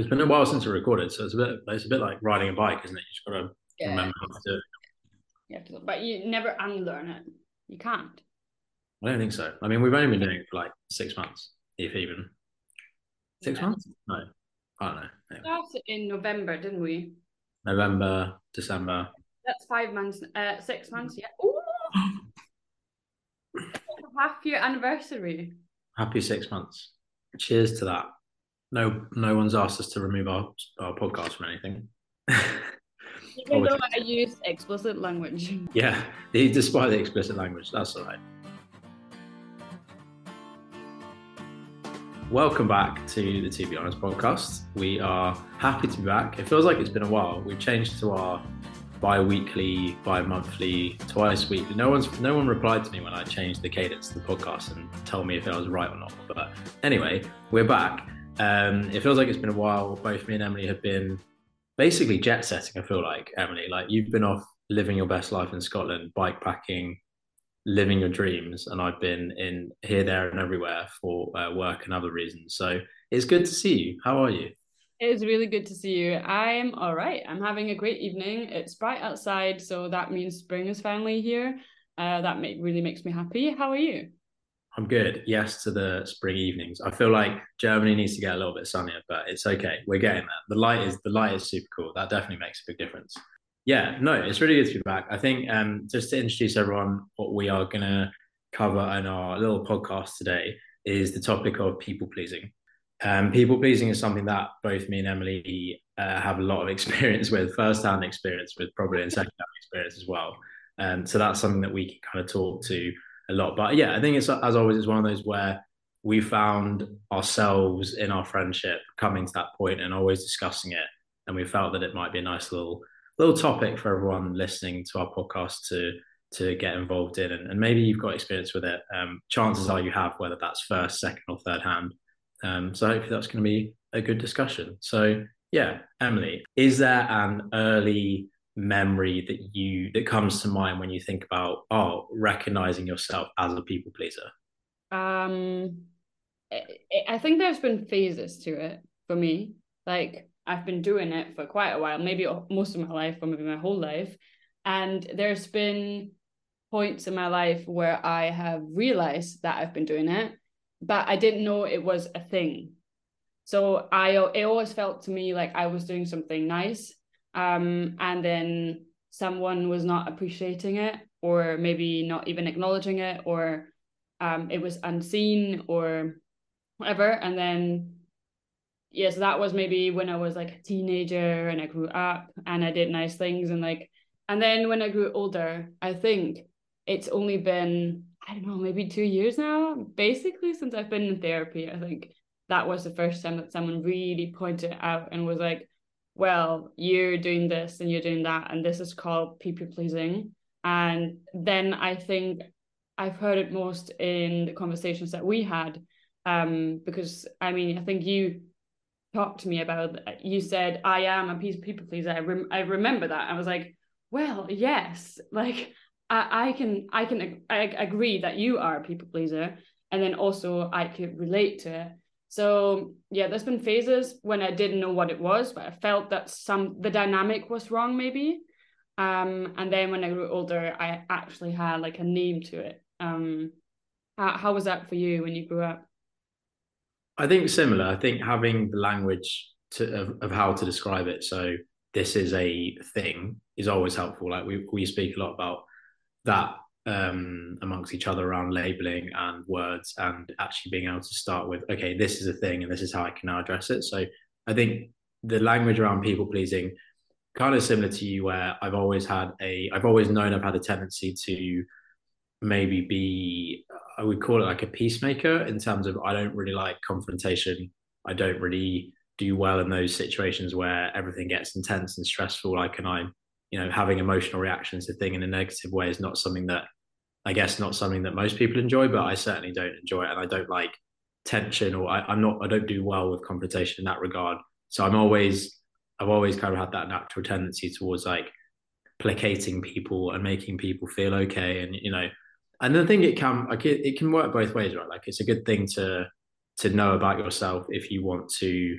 It's been a while since we recorded, so it's a bit it's a bit like riding a bike, isn't it? You just got to Yeah. remember how to do it. Yeah, but you never unlearn it. You can't. I don't think so. I mean, we've only been doing it for like six months, if even. Six Yeah. months? No, I don't know. Anyway. Started in November, didn't we? November, December. That's five months, uh, six months. Yeah. Ooh, half year anniversary. Happy six months. Cheers to that. No, no one's asked us to remove our our podcast from anything. Even though I use explicit language. yeah, despite the explicit language, that's all right. Welcome back to the To Be Honest podcast. We are happy to be back. It feels like it's been a while. We've changed to our bi-weekly, bi-monthly, twice weekly. No one's no one replied to me when I changed the cadence of the podcast and told me if I was right or not. But anyway, we're back. Um, it feels like it's been a while. Both me and Emily have been basically jet setting. I feel like Emily, like you've been off living your best life in Scotland, bike packing, living your dreams, and I've been in here, there, and everywhere for uh, work and other reasons. So it's good to see you. How are you? It is really good to see you. I'm all right. I'm having a great evening. It's bright outside, so that means spring is finally here. Uh, that make, really makes me happy. How are you? I'm good. Yes to the spring evenings. I feel like Germany needs to get a little bit sunnier, but it's okay. We're getting there. The light is the light is super cool. That definitely makes a big difference. Yeah, no, it's really good to be back. I think um, just to introduce everyone, what we are to cover in our little podcast today is the topic of people pleasing. Um, people pleasing is something that both me and Emily uh, have a lot of experience with, first hand experience with, probably and second hand experience as well. Um, so that's something that we can kind of talk to a lot. But yeah, I think it's as always, it's one of those where we found ourselves in our friendship coming to that point and always discussing it, and we felt that it might be a nice little little topic for everyone listening to our podcast to to get involved in, and, and maybe you've got experience with it. Um, chances are you have, whether that's first, second, or third hand. Um, so hopefully that's going to be a good discussion. So yeah, Emily, is there an early memory that you that comes to mind when you think about oh recognizing yourself as a people pleaser Um, I, think there's been phases to it for me. Like I've been doing it for quite a while, maybe most of my life, or maybe my whole life. And there's been points in my life where I have realized that I've been doing it, but I didn't know it was a thing. So I it always felt to me like I was doing something nice, um, and then someone was not appreciating it, or maybe not even acknowledging it, or um, it was unseen, or whatever. And then yeah, so that was maybe when I was like a teenager and I grew up and I did nice things and like and then when I grew older, I think it's only been I don't know, maybe two years now, basically since I've been in therapy. I think that was the first time that someone really pointed out and was like, Well, you're doing this and you're doing that, and this is called people pleasing. And then I think I've heard it most in the conversations that we had. Um, because I mean, I think you talked to me about you said I am a people pleaser. I, rem- I remember that. I was like, well, yes, like I, I can I can I agree that you are a people pleaser, and then also I could relate to it. So yeah, there's been phases when I didn't know what it was, but I felt that some the dynamic was wrong maybe. Um, and then when I grew older, I actually had like a name to it. Um, how, how was that for you when you grew up? I think similar. I think having the language to, of, of how to describe it. So this is a thing is always helpful. Like we we speak a lot about that um, amongst each other around labeling and words, and actually being able to start with, okay, this is a thing, and this is how I can now address it. So I think the language around people pleasing, kind of similar to you, where I've always had a, I've always known I've had a tendency to maybe be I would call it like a peacemaker in terms of I don't really like confrontation. I don't really do well in those situations where everything gets intense and stressful. Like, and I'm, you know, having emotional reactions to thing in a negative way is not something that I guess not something that most people enjoy, but I certainly don't enjoy it. And I don't like tension or I, I'm not, I don't do well with confrontation in that regard. So I'm always, I've always kind of had that natural tendency towards like placating people and making people feel okay. And, you know, and the thing it can like it, it can work both ways, right? Like it's a good thing to to know about yourself if you want to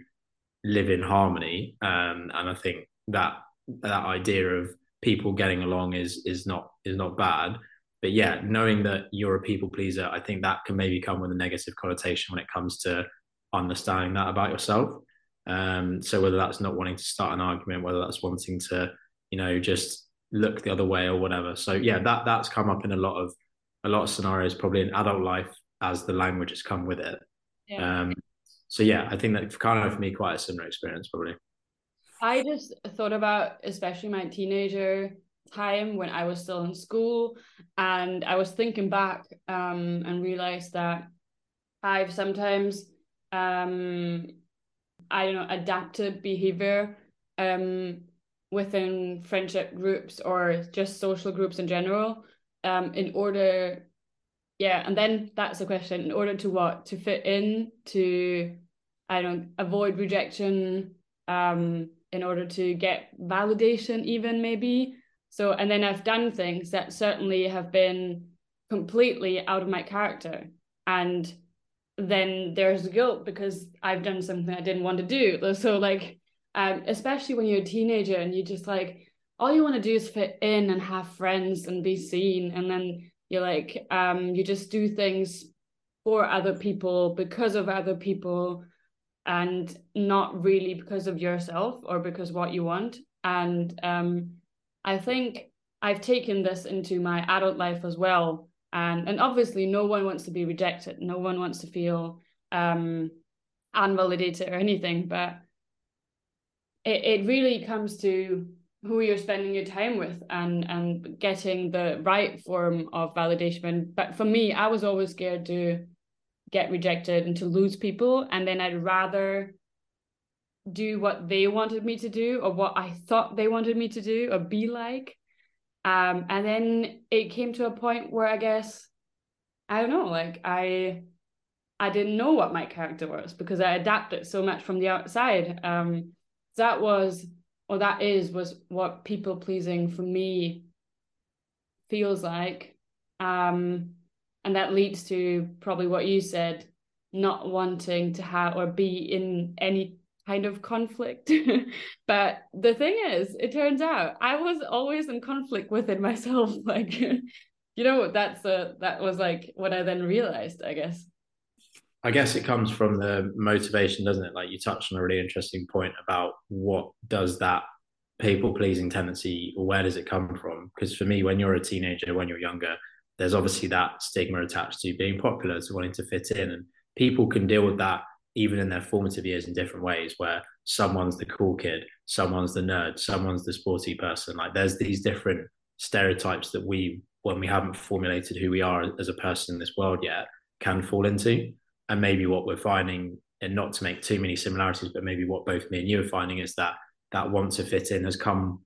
live in harmony. Um, and I think that that idea of people getting along is is not is not bad. But yeah, knowing that you're a people pleaser, I think that can maybe come with a negative connotation when it comes to understanding that about yourself. Um, so whether that's not wanting to start an argument, whether that's wanting to, you know, just look the other way or whatever. So yeah, that that's come up in a lot of a lot of scenarios, probably in adult life as the language has come with it. Yeah. Um, so yeah, I think that kind of for me quite a similar experience probably. I just thought about especially my teenager time when I was still in school, and I was thinking back um, and realized that I've sometimes um, I don't know adapted behavior um, within friendship groups or just social groups in general um, in order yeah and then that's the question in order to what? To fit in to i don't avoid rejection um in order to get validation even maybe. So and then i've done things that certainly have been completely out of my character. And then there's guilt because i've done something i didn't want to do. So like um especially when you're a teenager and you just like all you want to do is fit in and have friends and be seen. And then you're like um you just do things for other people because of other people and not really because of yourself or because what you want. And um i think i've taken this into my adult life as well. And and obviously no one wants to be rejected. No one wants to feel um unvalidated or anything but it, it really comes to who you're spending your time with and and getting the right form of validation. But for me i was always scared to get rejected and to lose people and then i'd rather do what they wanted me to do or what i thought they wanted me to do or be like. Um and then it came to a point where i guess i don't know like i i didn't know what my character was because i adapted so much from the outside. Um that was or that is was what people pleasing for me feels like. Um and that leads to probably what you said not wanting to have or be in any kind of conflict but the thing is it turns out i was always in conflict within myself like you know that's a that was like what i then realized i guess I guess it comes from the motivation, doesn't it? Like you touched on a really interesting point about what does that people pleasing tendency, where does it come from? Because for me, when you're a teenager, when you're younger, there's obviously that stigma attached to being popular, to wanting to fit in, and people can deal with that even in their formative years in different ways. Where someone's the cool kid, someone's the nerd, someone's the sporty person. Like there's these different stereotypes that we, when we haven't formulated who we are as a person in this world yet, can fall into and maybe what we're finding and not to make too many similarities but maybe what both me and you are finding is that that want to fit in has come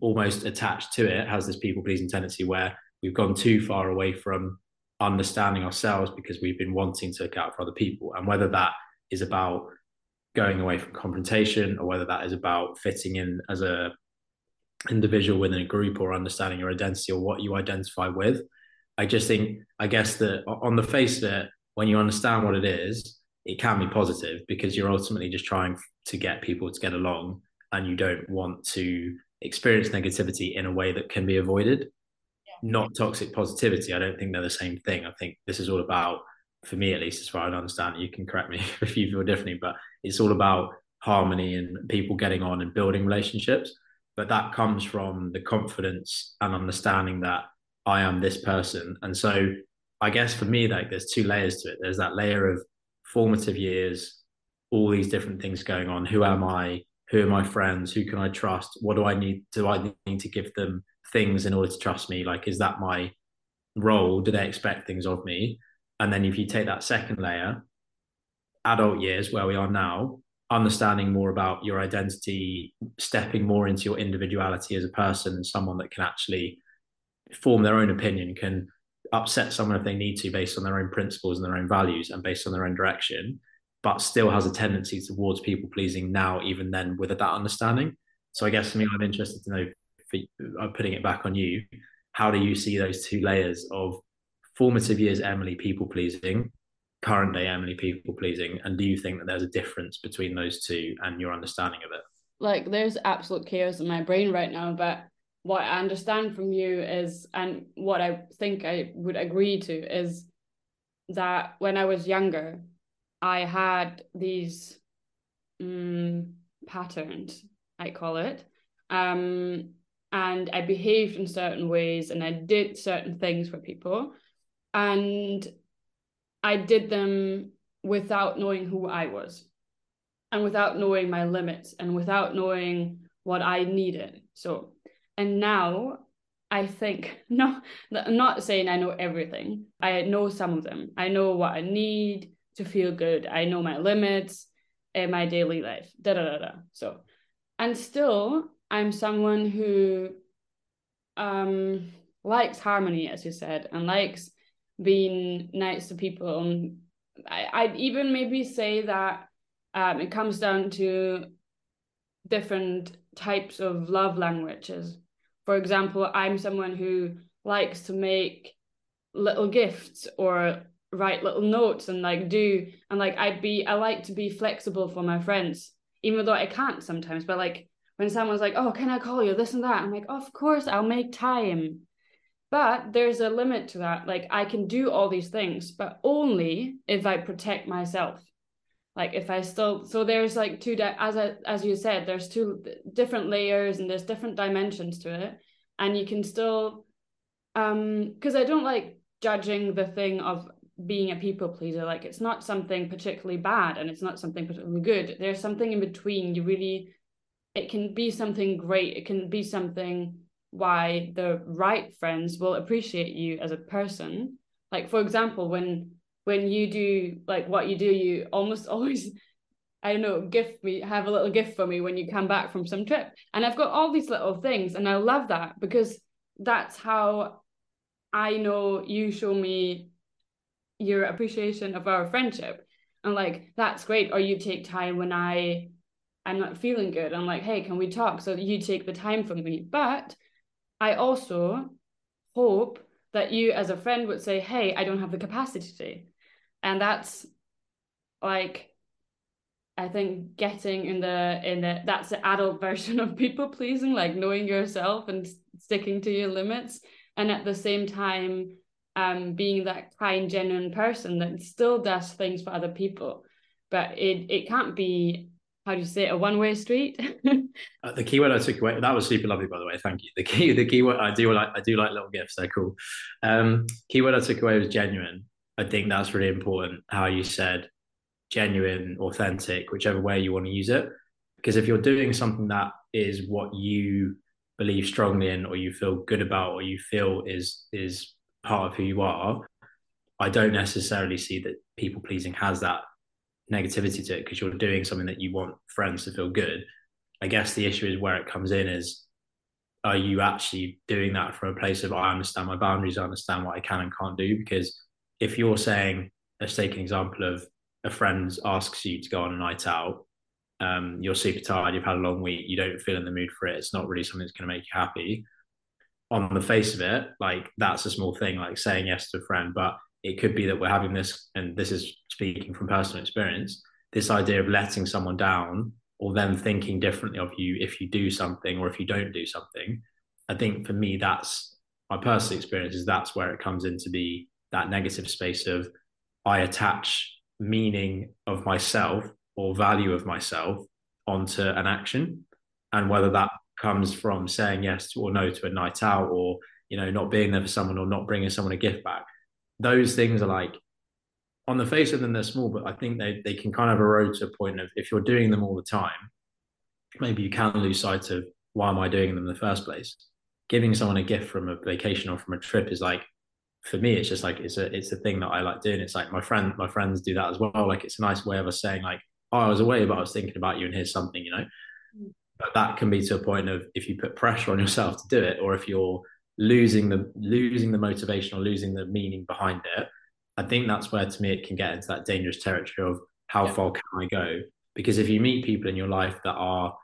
almost attached to it has this people pleasing tendency where we've gone too far away from understanding ourselves because we've been wanting to look out for other people and whether that is about going away from confrontation or whether that is about fitting in as a individual within a group or understanding your identity or what you identify with i just think i guess that on the face of it when you understand what it is, it can be positive because you're ultimately just trying to get people to get along and you don't want to experience negativity in a way that can be avoided. Not toxic positivity. I don't think they're the same thing. I think this is all about, for me at least, as far as I understand, you can correct me if you feel differently, but it's all about harmony and people getting on and building relationships. But that comes from the confidence and understanding that I am this person. And so I guess for me, like there's two layers to it. There's that layer of formative years, all these different things going on. Who am I? Who are my friends? Who can I trust? What do I need? Do I need to give them things in order to trust me? Like, is that my role? Do they expect things of me? And then if you take that second layer, adult years where we are now, understanding more about your identity, stepping more into your individuality as a person, and someone that can actually form their own opinion, can upset someone if they need to based on their own principles and their own values and based on their own direction, but still has a tendency towards people pleasing now, even then with that understanding. So I guess for me, I'm interested to know, for, I'm putting it back on you, how do you see those two layers of formative years, Emily, people pleasing, current day Emily people pleasing? And do you think that there's a difference between those two and your understanding of it? Like there's absolute chaos in my brain right now, but what I understand from you is, and what I think I would agree to is that when I was younger, I had these um, patterns, I call it. Um, and I behaved in certain ways and I did certain things for people. And I did them without knowing who I was and without knowing my limits and without knowing what I needed. So, and now I think, no, I'm not saying I know everything. I know some of them. I know what I need to feel good. I know my limits in my daily life. Da da da da. So, and still, I'm someone who um likes harmony, as you said, and likes being nice to people. And I, I'd even maybe say that um, it comes down to different types of love languages. For example, I'm someone who likes to make little gifts or write little notes and like do and like I'd be I like to be flexible for my friends, even though I can't sometimes. But like when someone's like, "Oh, can I call you?" This and that, I'm like, "Of course, I'll make time." But there's a limit to that. Like I can do all these things, but only if I protect myself. Like if I still, so there's like two, di- as I, as you said, there's two different layers and there's different dimensions to it, and you can still, um, because I don't like judging the thing of being a people pleaser. Like it's not something particularly bad and it's not something particularly good. There's something in between. You really, it can be something great. It can be something why the right friends will appreciate you as a person. Like for example when when you do like what you do you almost always i don't know gift me have a little gift for me when you come back from some trip. And i've got all these little things and i love that because that's how i know you show me your appreciation of our friendship. And like that's great. Or you take time when i i'm not feeling good i'm like hey can we talk so you take the time for me but I also hope that you as a friend would say, hey, I don't have the capacity. And that's like I think getting in the in the that's the adult version of people pleasing, like knowing yourself and sticking to your limits, and at the same time, um, being that kind, genuine person that still does things for other people. But it it can't be how do you say it, a one way street? uh, the keyword I took away that was super lovely, by the way. Thank you. The key, the keyword I do like, I do like little gifts. They're cool. Um, keyword I took away was genuine. I think that's really important. How you said genuine, authentic, whichever way you want to use it. Because if you're doing something that is what you believe strongly in, or you feel good about, or you feel is is part of who you are, I don't necessarily see that people pleasing has that negativity to it because you're doing something that you want friends to feel good. I guess the issue is where it comes in is are you actually doing that from a place of I understand my boundaries, I understand what I can and can't do? Because if you're saying, let's take an example of a friend asks you to go on a night out, um, you're super tired, you've had a long week, you don't feel in the mood for it, it's not really something that's going to make you happy. On the face of it, like that's a small thing, like saying yes to a friend. But it could be that we're having this, and this is speaking from personal experience, this idea of letting someone down or them thinking differently of you if you do something or if you don't do something. I think for me, that's my personal experience is that's where it comes into the that negative space of I attach meaning of myself or value of myself onto an action. And whether that comes from saying yes or no to a night out or, you know, not being there for someone or not bringing someone a gift back, those things are like on the face of them they're small but i think they, they can kind of erode to a point of if you're doing them all the time maybe you can lose sight of why am i doing them in the first place. Giving someone a gift from a vacation or from a trip is like for me it's just like it's a it's a thing that i like doing. It's like my friend my friends do that as well. Like it's a nice way of us saying like oh i was away but i was thinking about you and here's something you know? Mm. but that can be to a point of if you put pressure on yourself to do it or if you're losing the losing the motivation or losing the meaning behind it i think that's where to me it can get into that dangerous territory of how yeah. far can i go? Because if you meet people in your life that are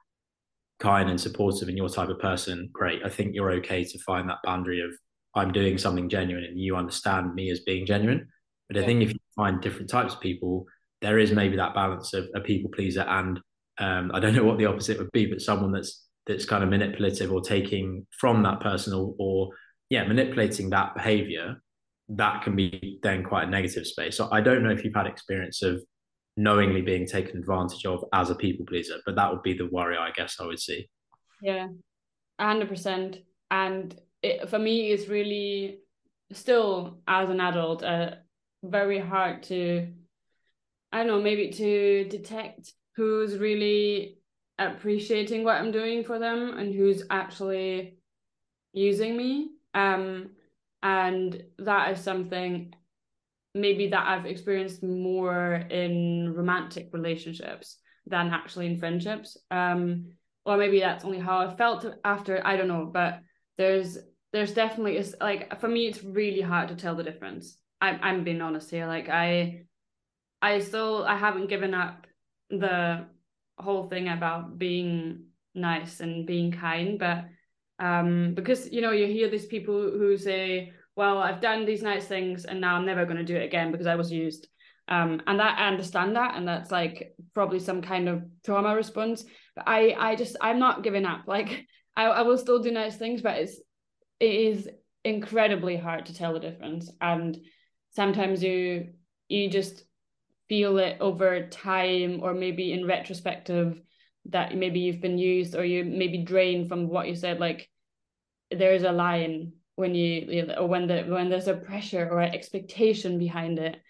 kind and supportive and your type of person great i think you're okay to find that boundary of i'm doing something genuine and you understand me as being genuine. But I think if you find different types of people, there is maybe that balance of a people pleaser and um, I don't know what the opposite would be, but someone that's that's kind of manipulative or taking from that person or, or yeah, manipulating that behavior, that can be then quite a negative space. So I don't know if you've had experience of knowingly being taken advantage of as a people pleaser, but that would be the worry I guess I would see. Yeah, hundred percent. And it, for me, it's really still as an adult, uh, very hard to, I don't know, maybe to detect who's really appreciating what I'm doing for them and who's actually using me. Um, and that is something maybe that I've experienced more in romantic relationships than actually in friendships. Um, or maybe that's only how I felt after. I don't know, but there's there's definitely is like for me it's really hard to tell the difference. I'm I'm being honest here. Like I I still I haven't given up the whole thing about being nice and being kind, but um because you know you hear these people who say, Well, I've done these nice things and now I'm never gonna do it again because I was used. Um and that I understand that and that's like probably some kind of trauma response. But I I just I'm not giving up. Like I, I will still do nice things, but it's it is incredibly hard to tell the difference. And sometimes you you just feel it over time or maybe in retrospective that maybe you've been used or you maybe drained from what you said like there's a line when you or when the when there's a pressure or an expectation behind it.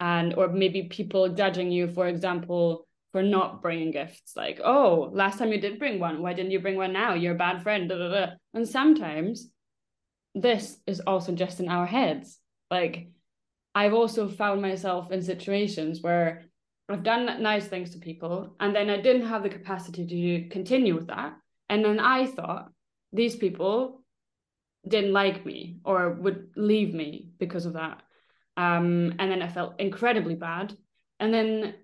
And or maybe people judging you for example for not bringing gifts like oh last time you did bring one. Why didn't you bring one now? You're a bad friend and sometimes this is also just in our heads. Like I've also found myself in situations where I've done nice things to people and then I didn't have the capacity to continue with that. And then I thought these people didn't like me or would leave me because of that. Um, and then I felt incredibly bad. And then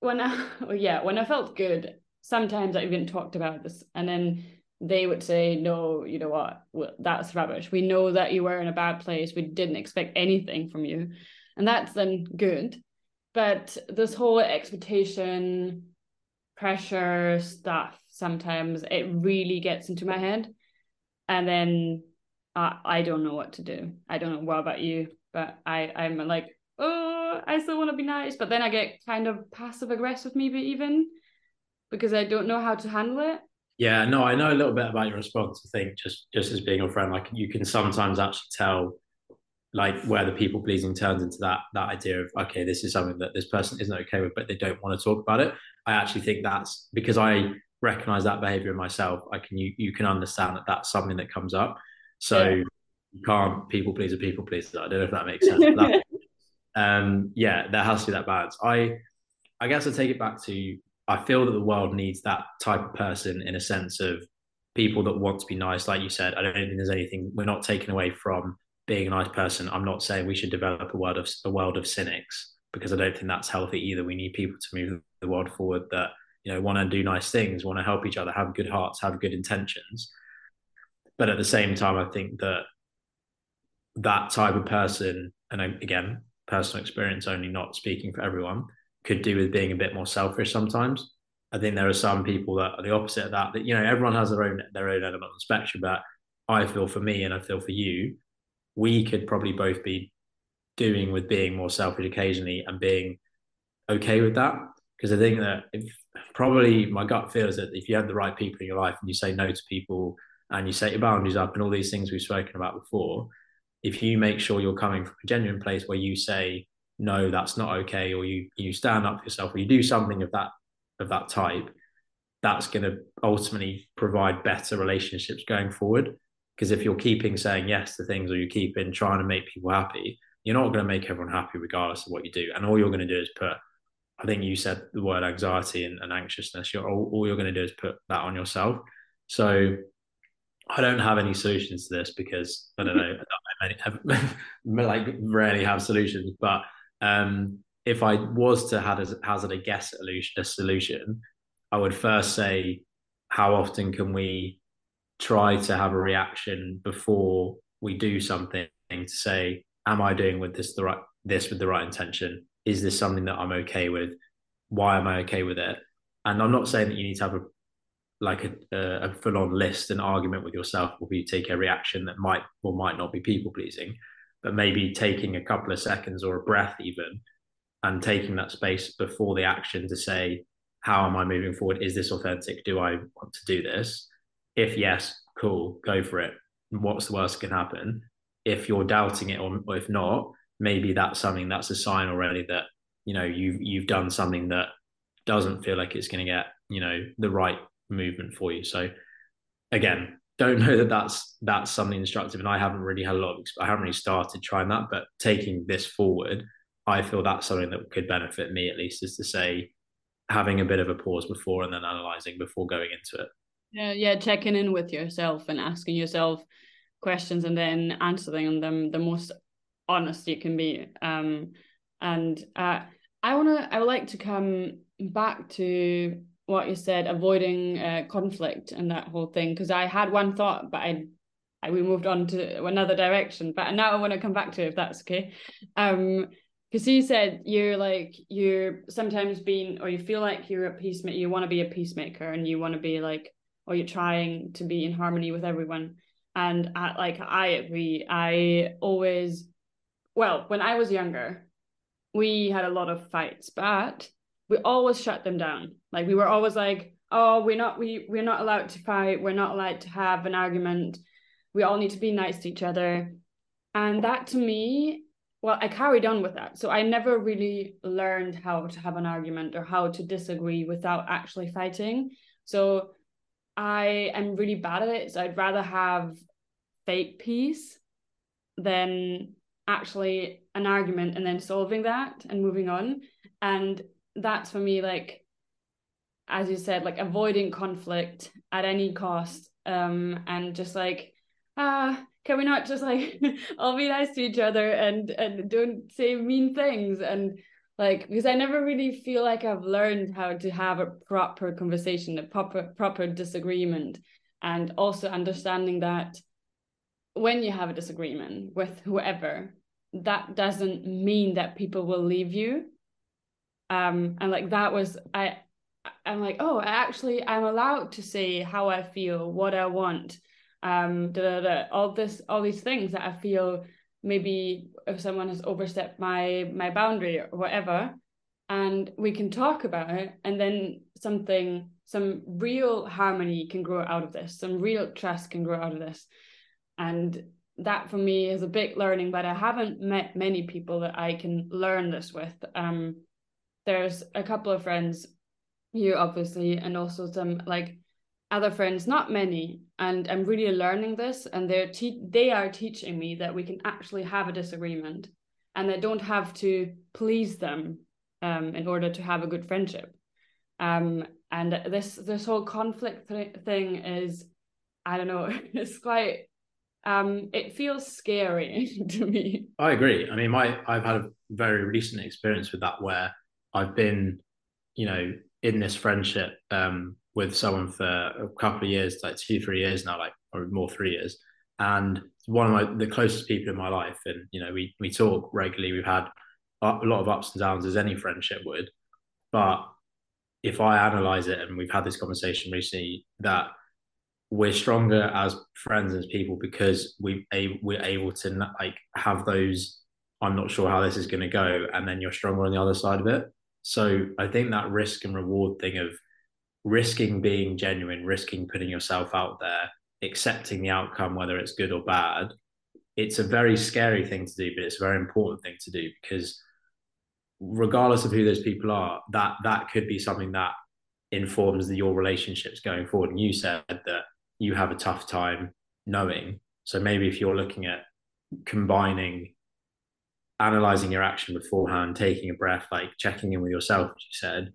when I, yeah, when I felt good, sometimes I even talked about this. And then they would say, no, you know what, well, that's rubbish. We know that you were in a bad place. We didn't expect anything from you. And that's then good. But this whole expectation, pressure stuff, sometimes it really gets into my head. And then I, I don't know what to do. I don't know what about you, but I, I'm like, oh, I still want to be nice. But then I get kind of passive aggressive, maybe even because I don't know how to handle it yeah, no, I know a little bit about your response. I think just just as being a friend, like you can sometimes actually tell like where the people pleasing turns into that that idea of okay, this is something that this person isn't okay with, but they don't want to talk about it. I actually think that's because I recognize that behavior in myself. I can you you can understand that that's something that comes up. So yeah. you can't people please a people please. I don't know if that makes sense. that, um, yeah, there has to be that balance. I I guess I take it back to I feel that the world needs that type of person in a sense of people that want to be nice. Like you said, I don't think there's anything we're not taking away from being a nice person. I'm not saying we should develop a world of a world of cynics because I don't think that's healthy either. We need people to move the world forward that you know want to do nice things, want to help each other, have good hearts, have good intentions. But at the same time, I think that that type of person, and again, personal experience only, not speaking for everyone, could do with being a bit more selfish sometimes. I think there are some people that are the opposite of that. That you know, everyone has their own their own element of the spectrum. But I feel for me, and I feel for you, we could probably both be doing with being more selfish occasionally and being okay with that. Because I think that if, probably my gut feels that if you have the right people in your life and you say no to people and you set your boundaries up and all these things we've spoken about before, if you make sure you're coming from a genuine place where you say no, that's not okay, or you you stand up for yourself, or you do something of that of that type, that's going to ultimately provide better relationships going forward. Because if you're keeping saying yes to things, or you keep in trying to make people happy, you're not going to make everyone happy regardless of what you do. And all you're going to do is put, I think you said the word anxiety and, and anxiousness. You're all, all you're going to do is put that on yourself. So I don't have any solutions to this because I don't know. I like rarely have solutions, but um, if I was to hazard, a guess a solution, I would first say, how often can we try to have a reaction before we do something to say, am I doing with this the right this with the right intention? Is this something that I'm okay with? Why am I okay with it? And I'm not saying that you need to have a like a, a full on list, an argument with yourself before you take a reaction that might or might not be people pleasing, but maybe taking a couple of seconds or a breath even and taking that space before the action to say, how am I moving forward? Is this authentic? Do I want to do this? If yes, cool, go for it. What's the worst can happen? If you're doubting it or, or if not, maybe that's something that's a sign already that you know you've you've done something that doesn't feel like it's going to get you know the right movement for you. So again, don't know that that's that's something instructive, and I haven't really had a lot of I haven't really started trying that, but taking this forward, I feel that's something that could benefit me at least, is to say having a bit of a pause before and then analyzing before going into it. Yeah, yeah, checking in with yourself and asking yourself questions and then answering them the most honest you can be. Um, and uh, I wanna, I would like to come back to what you said, avoiding uh, conflict and that whole thing, because I had one thought, but I, I we moved on to another direction. But now I want to come back to it, if that's okay. Um, because you said you're like you're sometimes being or you feel like you're a peacemaker you want to be a peacemaker and you want to be like or you're trying to be in harmony with everyone and like i agree i always well when i was younger we had a lot of fights but we always shut them down like we were always like oh we're not we we're not allowed to fight we're not allowed to have an argument we all need to be nice to each other and that to me well, I carried on with that. So I never really learned how to have an argument or how to disagree without actually fighting. So I am really bad at it. So I'd rather have fake peace than actually an argument and then solving that and moving on. And that's for me, like, as you said, like avoiding conflict at any cost. Um, and just like, ah, uh, can we not just like all be nice to each other and and don't say mean things and like because I never really feel like I've learned how to have a proper conversation, a proper proper disagreement, and also understanding that when you have a disagreement with whoever, that doesn't mean that people will leave you. Um, and like that was I I'm like, oh, actually I'm allowed to say how I feel, what I want, um da, da, da, all this all these things that i feel maybe if someone has overstepped my my boundary or whatever. And we can talk about it and then something some real harmony can grow out of this some real trust can grow out of this. And that for me is a big learning but i haven't met many people that i can learn this with. Um there's a couple of friends here obviously and also some like other friends, not many, and I'm really learning this. And they're te- they are teaching me that we can actually have a disagreement, and I don't have to please them um, in order to have a good friendship. Um, and this this whole conflict th- thing is, I don't know, it's quite. Um, it feels scary to me. I agree. I mean, my I've had a very recent experience with that where I've been, you know, in this friendship um, with someone for a couple of years, like two, three years now, like or more three years. And one of my the closest people in my life. And you know, we we talk regularly. We've had a lot of ups and downs as any friendship would. But if I analyze it, and we've had this conversation recently, that we're stronger as friends as people because we we're able to like have those. I'm not sure how this is going to go, and then you're stronger on the other side of it. So I think that risk and reward thing of risking being genuine, risking putting yourself out there, accepting the outcome, whether it's good or bad, it's a very scary thing to do, but it's a very important thing to do because regardless of who those people are, that that could be something that informs the, your relationships going forward. And you said that you have a tough time knowing. So maybe if you're looking at combining analyzing your action beforehand, taking a breath, like checking in with yourself, as you said,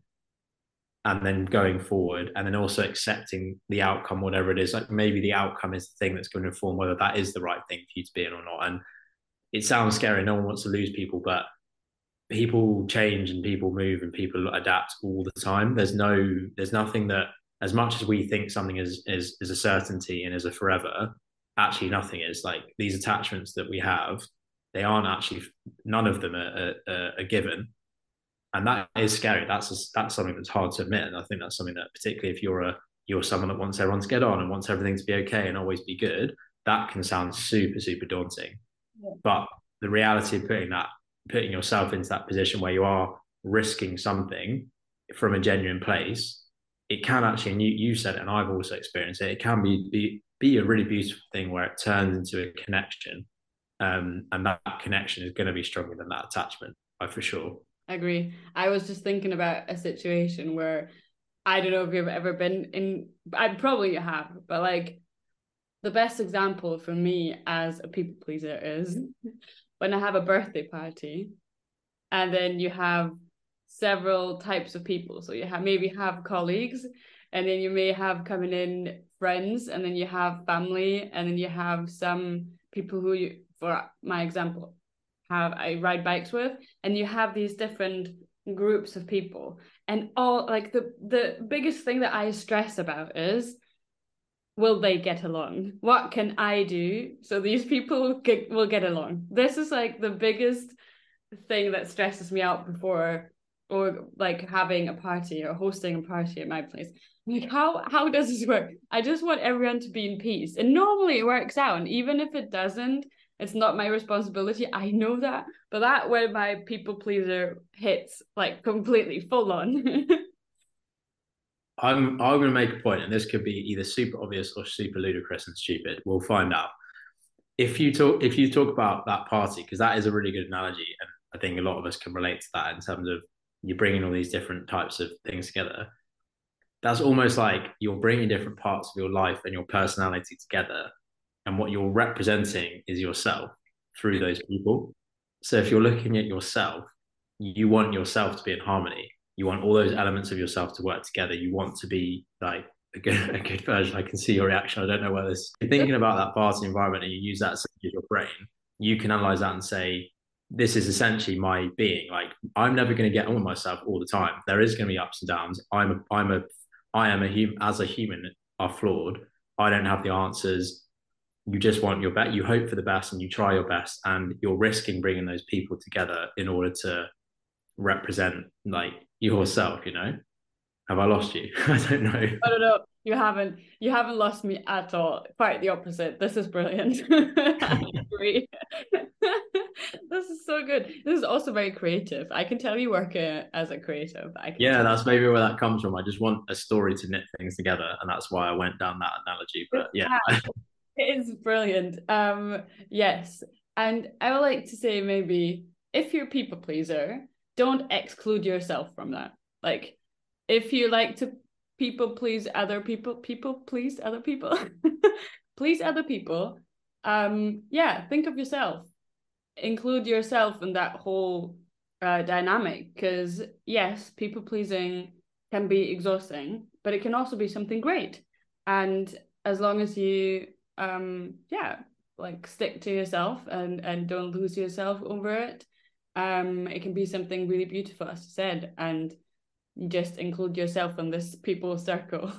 and then going forward and then also accepting the outcome whatever it is. Like maybe the outcome is the thing that's going to inform whether that is the right thing for you to be in or not. And it sounds scary no one wants to lose people but people change and people move and people adapt all the time. There's no there's nothing that as much as we think something is is is a certainty and is a forever actually nothing is. Like these attachments that we have they aren't actually none of them are, are, are given. And that is scary. That's a, that's something that's hard to admit. And i think that's something that particularly if you're a you're someone that wants everyone to get on and wants everything to be okay and always be good that can sound super super daunting. Yeah. but the reality of putting that putting yourself into that position where you are risking something from a genuine place it can actually and you, you said it and i've also experienced it it can be, be be a really beautiful thing where it turns into a connection um, and that, that connection is going to be stronger than that attachment I for sure. I agree. I was just thinking about a situation where I don't know if you've ever been in I probably have but like the best example for me as a people pleaser is when I have a birthday party and then you have several types of people. So you have maybe have colleagues and then you may have coming in friends and then you have family and then you have some people who you for my example have I ride bikes with and you have these different groups of people. And all like the the biggest thing that I stress about is will they get along? What can I do so these people get, will get along? This is like the biggest thing that stresses me out before or like having a party or hosting a party at my place. Like how how does this work? I just want everyone to be in peace. And normally it works out. And even if it doesn't it's not my responsibility. I know that. But that when my people pleaser hits like completely full on. I'm i'm going to make a point and this could be either super obvious or super ludicrous and stupid. We'll find out. If you talk if you talk about that party because that is a really good analogy and i think a lot of us can relate to that in terms of you're bringing all these different types of things together. That's almost like you're bringing different parts of your life and your personality together and what you're representing is yourself through those people. So if you're looking at yourself you want yourself to be in harmony. You want all those elements of yourself to work together. You want to be like a good, a good version. I can see your reaction. I don't know whether you're thinking about that party environment and you use that as your brain you can analyze that and say this is essentially my being. Like i'm never going to get on with myself all the time. There is going to be ups and downs. I'm a i'm a I am a human as a human are flawed. I don't have the answers. You just want your best. You hope for the best and you try your best, and you're risking bringing those people together in order to represent like yourself. You know, have I lost you? I don't know. I don't know. You haven't. You haven't lost me at all. Quite the opposite. This is brilliant. Agree. this is so good. This is also very creative. I can tell you work as a creative. yeah, that's maybe where that comes from. I just want a story to knit things together, and that's why I went down that analogy. But yeah, it is brilliant. Um, yes, and I would like to say maybe if you're people pleaser, don't exclude yourself from that. Like, if you like to people please other people, people please other people, please other people. Um, yeah, think of yourself include yourself in that whole uh, dynamic because yes people pleasing can be exhausting but it can also be something great and as long as you um yeah like stick to yourself and and don't lose yourself over it um it can be something really beautiful as you said and just include yourself in this people circle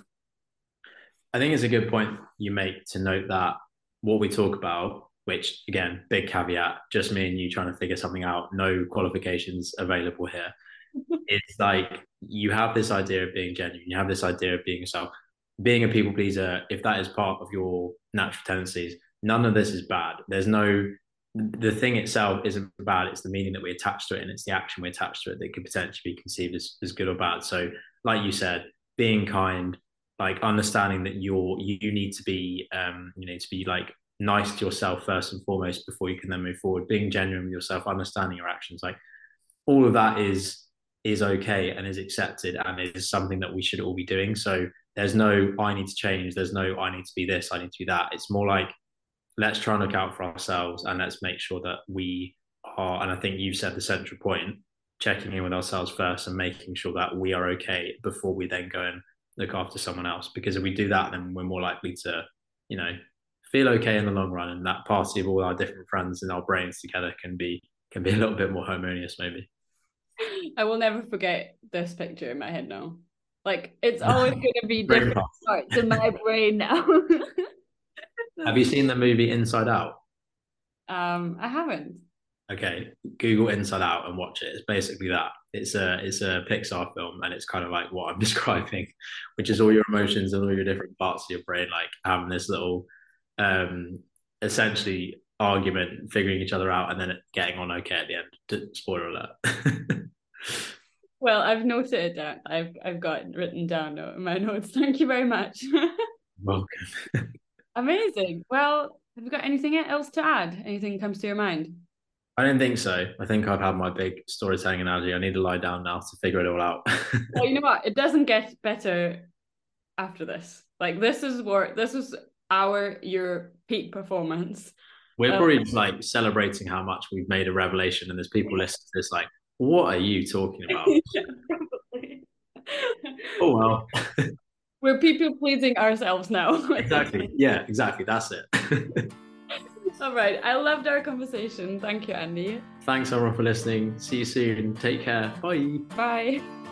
i think it's a good point you make to note that what we talk about which again, big caveat, just me and you trying to figure something out, no qualifications available here. it's like you have this idea of being genuine, you have this idea of being yourself. Being a people pleaser, if that is part of your natural tendencies, none of this is bad. There's no the thing itself isn't bad, it's the meaning that we attach to it and it's the action we attach to it that could potentially be conceived as, as good or bad. So, like you said, being kind, like understanding that you're you need to be um you know to be like nice to yourself first and foremost before you can then move forward being genuine with yourself understanding your actions like all of that is is okay and is accepted and is something that we should all be doing so there's no i need to change there's no i need to be this i need to be that it's more like let's try and look out for ourselves and let's make sure that we are and i think you said the central point checking in with ourselves first and making sure that we are okay before we then go and look after someone else because if we do that then we're more likely to you know feel okay in the long run, and that party of all our different friends and our brains together can be can be a little bit more harmonious, maybe. I will never forget this picture in my head now. Like it's always going to be different parts in my brain now. Have you seen the movie Inside Out? Um, I haven't. Okay, Google Inside Out and watch it. It's basically that. It's a it's a Pixar film, and it's kind of like what I'm describing, which is all your emotions and all your different parts of your brain, like having this little, um, essentially argument, figuring each other out, and then getting on okay at the end. Spoiler alert. Well, I've noted it down. I've I've got written down in my notes. Thank you very much. Welcome. Amazing. Well, have you got anything else to add? Anything comes to your mind? I don't think so. I think I've had my big storytelling analogy. I need to lie down now to figure it all out. well, you know what? It doesn't get better after this. Like this is what this is our your peak performance. We're um, probably like celebrating how much we've made a revelation, and there's people listening to this like, what are you talking about? oh well. We're people pleasing ourselves now. exactly. Yeah, exactly. That's it. All right. I loved our conversation. Thank you, Andy. Thanks, everyone, for listening. See you soon. Take care. Bye. Bye.